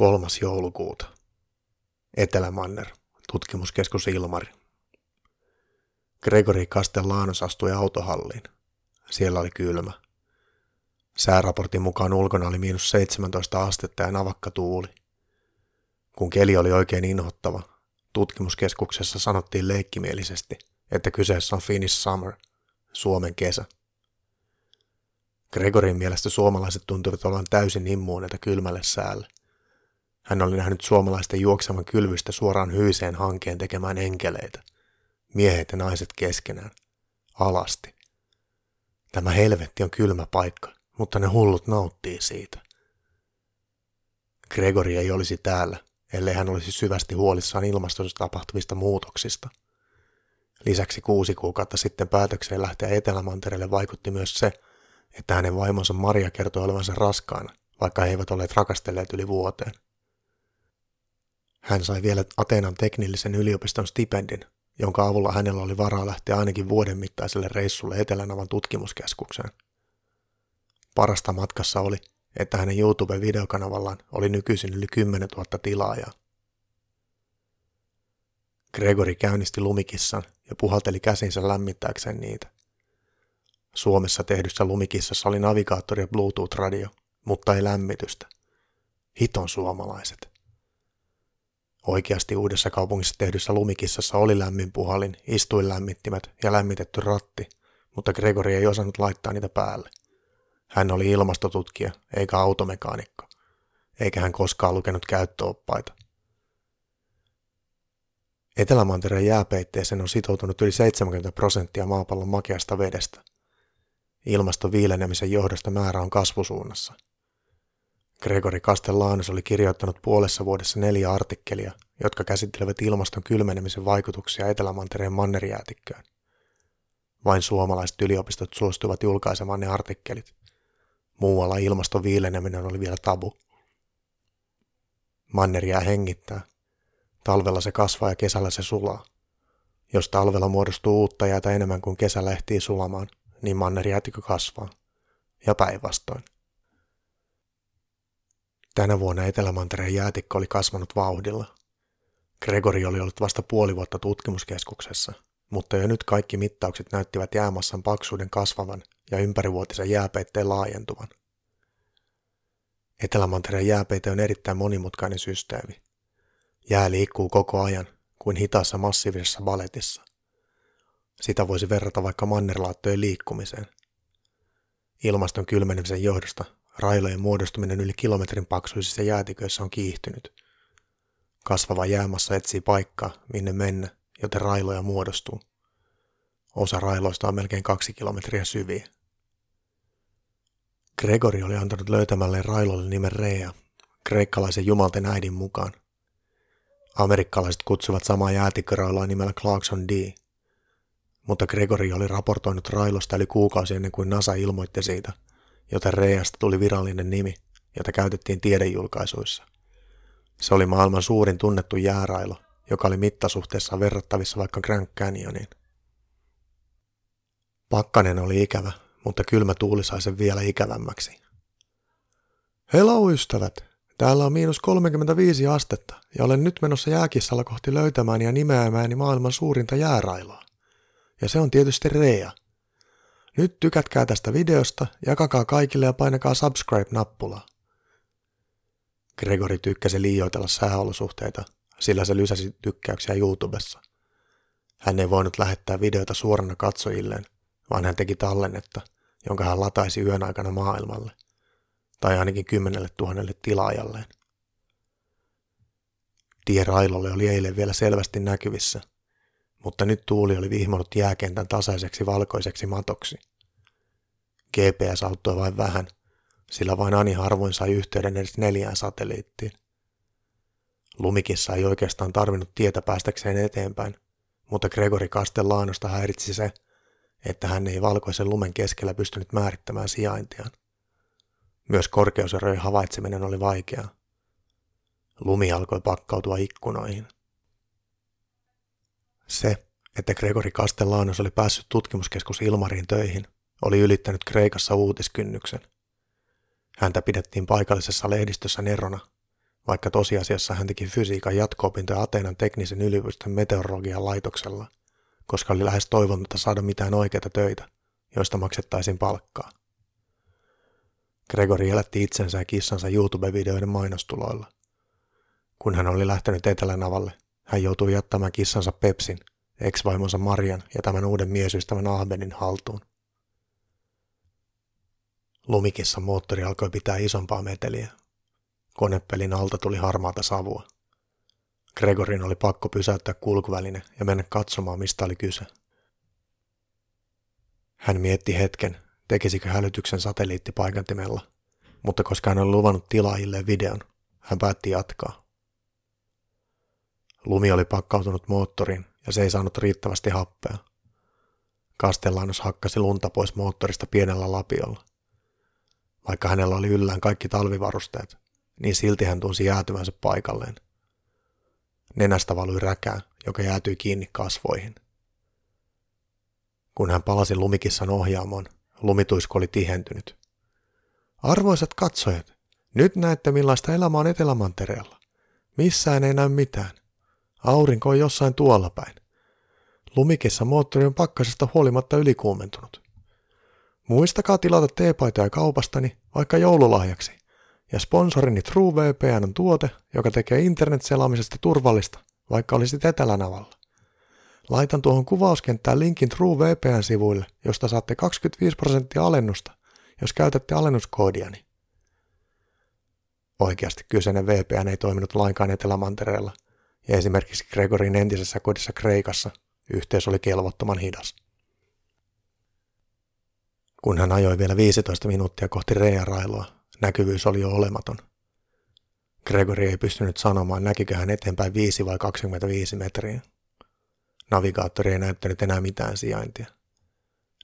Kolmas joulukuuta. Etelämanner, tutkimuskeskus Ilmari. Gregory Castellanos astui autohalliin. Siellä oli kylmä. Sääraportin mukaan ulkona oli miinus 17 astetta ja navakka tuuli. Kun keli oli oikein inhottava, tutkimuskeskuksessa sanottiin leikkimielisesti, että kyseessä on Finnish Summer, Suomen kesä. Gregorin mielestä suomalaiset tuntuvat olevan täysin immuuneita kylmälle säälle. Hän oli nähnyt suomalaisten juoksevan kylvystä suoraan hyiseen hankeen tekemään enkeleitä. Miehet ja naiset keskenään. Alasti. Tämä helvetti on kylmä paikka, mutta ne hullut nauttii siitä. Gregory ei olisi täällä, ellei hän olisi syvästi huolissaan ilmastossa tapahtuvista muutoksista. Lisäksi kuusi kuukautta sitten päätökseen lähteä Etelämantereelle vaikutti myös se, että hänen vaimonsa Maria kertoi olevansa raskaana, vaikka he eivät olleet rakastelleet yli vuoteen. Hän sai vielä Ateenan teknillisen yliopiston stipendin, jonka avulla hänellä oli varaa lähteä ainakin vuoden mittaiselle reissulle Etelänavan tutkimuskeskukseen. Parasta matkassa oli, että hänen YouTube-videokanavallaan oli nykyisin yli 10 000 tilaajaa. Gregory käynnisti lumikissan ja puhalteli käsinsä lämmittääkseen niitä. Suomessa tehdyssä lumikissassa oli navigaattori ja Bluetooth-radio, mutta ei lämmitystä. Hiton suomalaiset. Oikeasti uudessa kaupungissa tehdyssä lumikissassa oli lämmin puhalin, istuinlämmittimet ja lämmitetty ratti, mutta Gregory ei osannut laittaa niitä päälle. Hän oli ilmastotutkija, eikä automekaanikko, eikä hän koskaan lukenut käyttöoppaita. Etelämantereen jääpeitteeseen on sitoutunut yli 70 prosenttia maapallon makeasta vedestä. Ilmaston viilenemisen johdosta määrä on kasvusuunnassa – Gregory Castellanos oli kirjoittanut puolessa vuodessa neljä artikkelia, jotka käsittelevät ilmaston kylmenemisen vaikutuksia Etelämantereen mannerjäätikköön. Vain suomalaiset yliopistot suostuivat julkaisemaan ne artikkelit. Muualla ilmaston viileneminen oli vielä tabu. Manner jää hengittää. Talvella se kasvaa ja kesällä se sulaa. Jos talvella muodostuu uutta jäätä enemmän kuin kesällä ehtii sulamaan, niin mannerjäätikö kasvaa. Ja päinvastoin. Tänä vuonna Etelämantereen jäätikko oli kasvanut vauhdilla. Gregory oli ollut vasta puoli vuotta tutkimuskeskuksessa, mutta jo nyt kaikki mittaukset näyttivät jäämassan paksuuden kasvavan ja ympärivuotisen jääpeitteen laajentuvan. Etelämantereen jääpeite on erittäin monimutkainen systeemi. Jää liikkuu koko ajan kuin hitaassa massiivisessa baletissa. Sitä voisi verrata vaikka mannerlaattojen liikkumiseen. Ilmaston kylmenemisen johdosta Railojen muodostuminen yli kilometrin paksuisissa jäätiköissä on kiihtynyt. Kasvava jäämassa etsii paikkaa, minne mennä, joten railoja muodostuu. Osa railoista on melkein kaksi kilometriä syviä. Gregori oli antanut löytämälleen railolle nimen Rea, kreikkalaisen jumalten äidin mukaan. Amerikkalaiset kutsuvat samaa jäätikkörailaa nimellä Clarkson D. Mutta Gregory oli raportoinut railosta yli kuukausi ennen kuin NASA ilmoitti siitä – joten Reasta tuli virallinen nimi, jota käytettiin tiedejulkaisuissa. Se oli maailman suurin tunnettu jäärailo, joka oli mittasuhteessa verrattavissa vaikka Grand Canyoniin. Pakkanen oli ikävä, mutta kylmä tuuli sai sen vielä ikävämmäksi. Hello ystävät, täällä on miinus 35 astetta ja olen nyt menossa jääkissalla kohti löytämään ja nimeämääni maailman suurinta jäärailoa. Ja se on tietysti Rea – nyt tykätkää tästä videosta, jakakaa kaikille ja painakaa subscribe-nappulaa. Gregory tykkäsi liioitella sääolosuhteita, sillä se lysäsi tykkäyksiä YouTubessa. Hän ei voinut lähettää videota suorana katsojilleen, vaan hän teki tallennetta, jonka hän lataisi yön aikana maailmalle, tai ainakin kymmenelle tuhannelle tilaajalleen. Tie Railolle oli eilen vielä selvästi näkyvissä, mutta nyt tuuli oli vihmonut jääkentän tasaiseksi valkoiseksi matoksi. GPS auttoi vain vähän, sillä vain Ani harvoin sai yhteyden edes neljään satelliittiin. Lumikissa ei oikeastaan tarvinnut tietä päästäkseen eteenpäin, mutta Gregory Castellaanosta häiritsi se, että hän ei valkoisen lumen keskellä pystynyt määrittämään sijaintiaan. Myös korkeuserojen havaitseminen oli vaikeaa. Lumi alkoi pakkautua ikkunoihin. Se, että Gregory Castellanos oli päässyt tutkimuskeskus Ilmariin töihin, oli ylittänyt Kreikassa uutiskynnyksen. Häntä pidettiin paikallisessa lehdistössä nerona, vaikka tosiasiassa hän teki fysiikan jatko-opintoja Ateenan teknisen yliopiston meteorologian laitoksella, koska oli lähes toivonut saada mitään oikeita töitä, joista maksettaisiin palkkaa. Gregory elätti itsensä ja kissansa YouTube-videoiden mainostuloilla. Kun hän oli lähtenyt Etelänavalle, hän joutui jättämään kissansa Pepsin, ex-vaimonsa Marian ja tämän uuden miesystävän Ahbenin haltuun. Lumikissa moottori alkoi pitää isompaa meteliä. Konepelin alta tuli harmaata savua. Gregorin oli pakko pysäyttää kulkuväline ja mennä katsomaan, mistä oli kyse. Hän mietti hetken, tekisikö hälytyksen satelliittipaikantimella, mutta koska hän oli luvannut tilaajille videon, hän päätti jatkaa. Lumi oli pakkautunut moottoriin ja se ei saanut riittävästi happea. Kastellaanos hakkasi lunta pois moottorista pienellä lapiolla. Vaikka hänellä oli yllään kaikki talvivarusteet, niin silti hän tunsi jäätyvänsä paikalleen. Nenästä valui räkää, joka jäätyi kiinni kasvoihin. Kun hän palasi lumikissan ohjaamoon, lumituisko oli tihentynyt. Arvoisat katsojat, nyt näette millaista elämä on Etelämantereella. Missään ei näy mitään. Aurinko on jossain tuolla päin. Lumikissa moottori on pakkasesta huolimatta ylikuumentunut. Muistakaa tilata teepaitoja kaupastani vaikka joululahjaksi. Ja sponsorini TrueVPN on tuote, joka tekee internet-selaamisesta turvallista, vaikka olisit etelänavalla. Laitan tuohon kuvauskenttään linkin TrueVPN-sivuille, josta saatte 25 prosenttia alennusta, jos käytätte alennuskoodiani. Oikeasti kyseinen VPN ei toiminut lainkaan Etelämantereella, ja esimerkiksi Gregorin entisessä kodissa Kreikassa yhteys oli kelvottoman hidas. Kun hän ajoi vielä 15 minuuttia kohti Rea-railoa, näkyvyys oli jo olematon. Gregory ei pystynyt sanomaan, näkikö hän eteenpäin 5 vai 25 metriä. Navigaattori ei näyttänyt enää mitään sijaintia.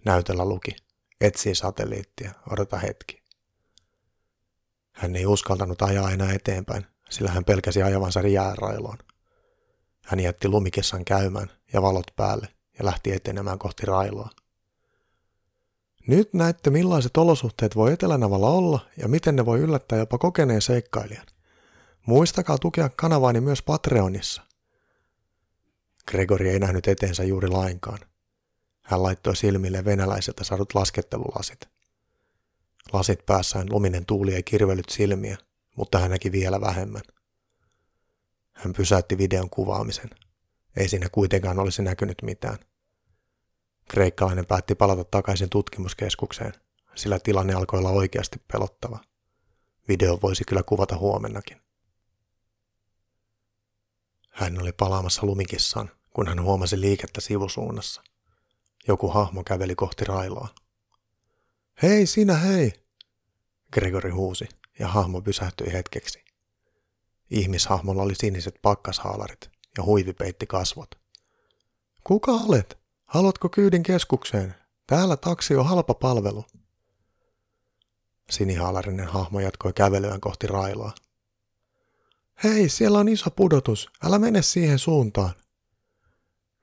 Näytöllä luki, etsii satelliittia, odota hetki. Hän ei uskaltanut ajaa enää eteenpäin, sillä hän pelkäsi ajavansa jäärailoon. Hän jätti lumikessan käymään ja valot päälle ja lähti etenemään kohti railoa. Nyt näette millaiset olosuhteet voi Etelänavalla olla ja miten ne voi yllättää jopa kokeneen seikkailijan. Muistakaa tukea kanavaani myös Patreonissa. Gregory ei nähnyt eteensä juuri lainkaan. Hän laittoi silmille venäläiseltä saadut laskettelulasit. Lasit päässään luminen tuuli ei kirvellyt silmiä, mutta hän näki vielä vähemmän. Hän pysäytti videon kuvaamisen. Ei siinä kuitenkaan olisi näkynyt mitään. Kreikkalainen päätti palata takaisin tutkimuskeskukseen, sillä tilanne alkoi olla oikeasti pelottava. Video voisi kyllä kuvata huomennakin. Hän oli palaamassa lumikissaan, kun hän huomasi liikettä sivusuunnassa. Joku hahmo käveli kohti railoa. Hei sinä hei! Gregory huusi ja hahmo pysähtyi hetkeksi. Ihmishahmolla oli siniset pakkashaalarit ja huivi peitti kasvot. Kuka olet? Haluatko kyydin keskukseen? Täällä taksi on halpa palvelu. Sinihaalarinen hahmo jatkoi kävelyään kohti railoa. Hei, siellä on iso pudotus. Älä mene siihen suuntaan.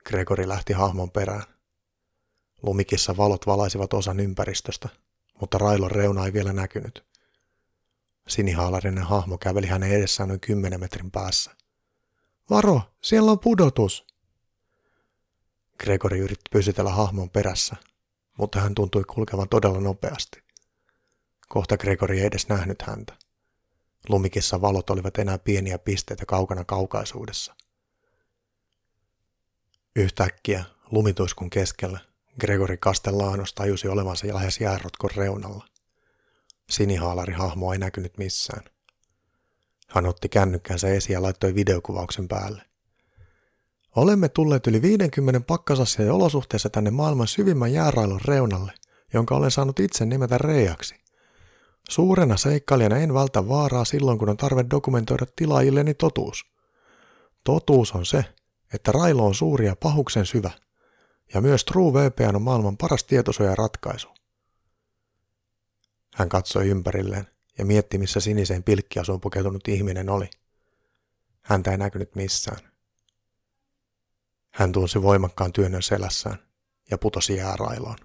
Gregory lähti hahmon perään. Lumikissa valot valaisivat osan ympäristöstä, mutta railon reuna ei vielä näkynyt. Sinihaalainen hahmo käveli hänen edessään noin kymmenen metrin päässä. Varo, siellä on pudotus! Gregory yritti pysytellä hahmon perässä, mutta hän tuntui kulkevan todella nopeasti. Kohta Gregory ei edes nähnyt häntä. Lumikissa valot olivat enää pieniä pisteitä kaukana kaukaisuudessa. Yhtäkkiä lumituiskun keskellä Gregory Castellanos tajusi olevansa lähes jäärotkon reunalla. Sinihaalari hahmo ei näkynyt missään. Hän otti kännykkänsä esiin ja laittoi videokuvauksen päälle. Olemme tulleet yli 50 pakkasassa ja olosuhteessa tänne maailman syvimmän jäärailun reunalle, jonka olen saanut itse nimetä Reijaksi. Suurena seikkailijana en vältä vaaraa silloin, kun on tarve dokumentoida tilaajilleni totuus. Totuus on se, että railo on suuri ja pahuksen syvä, ja myös TrueVPN on maailman paras tietosuojaratkaisu. Hän katsoi ympärilleen ja mietti, missä siniseen pilkkiasuun pukeutunut ihminen oli. Häntä ei näkynyt missään. Hän tunsi voimakkaan työnnön selässään ja putosi jäärailoon.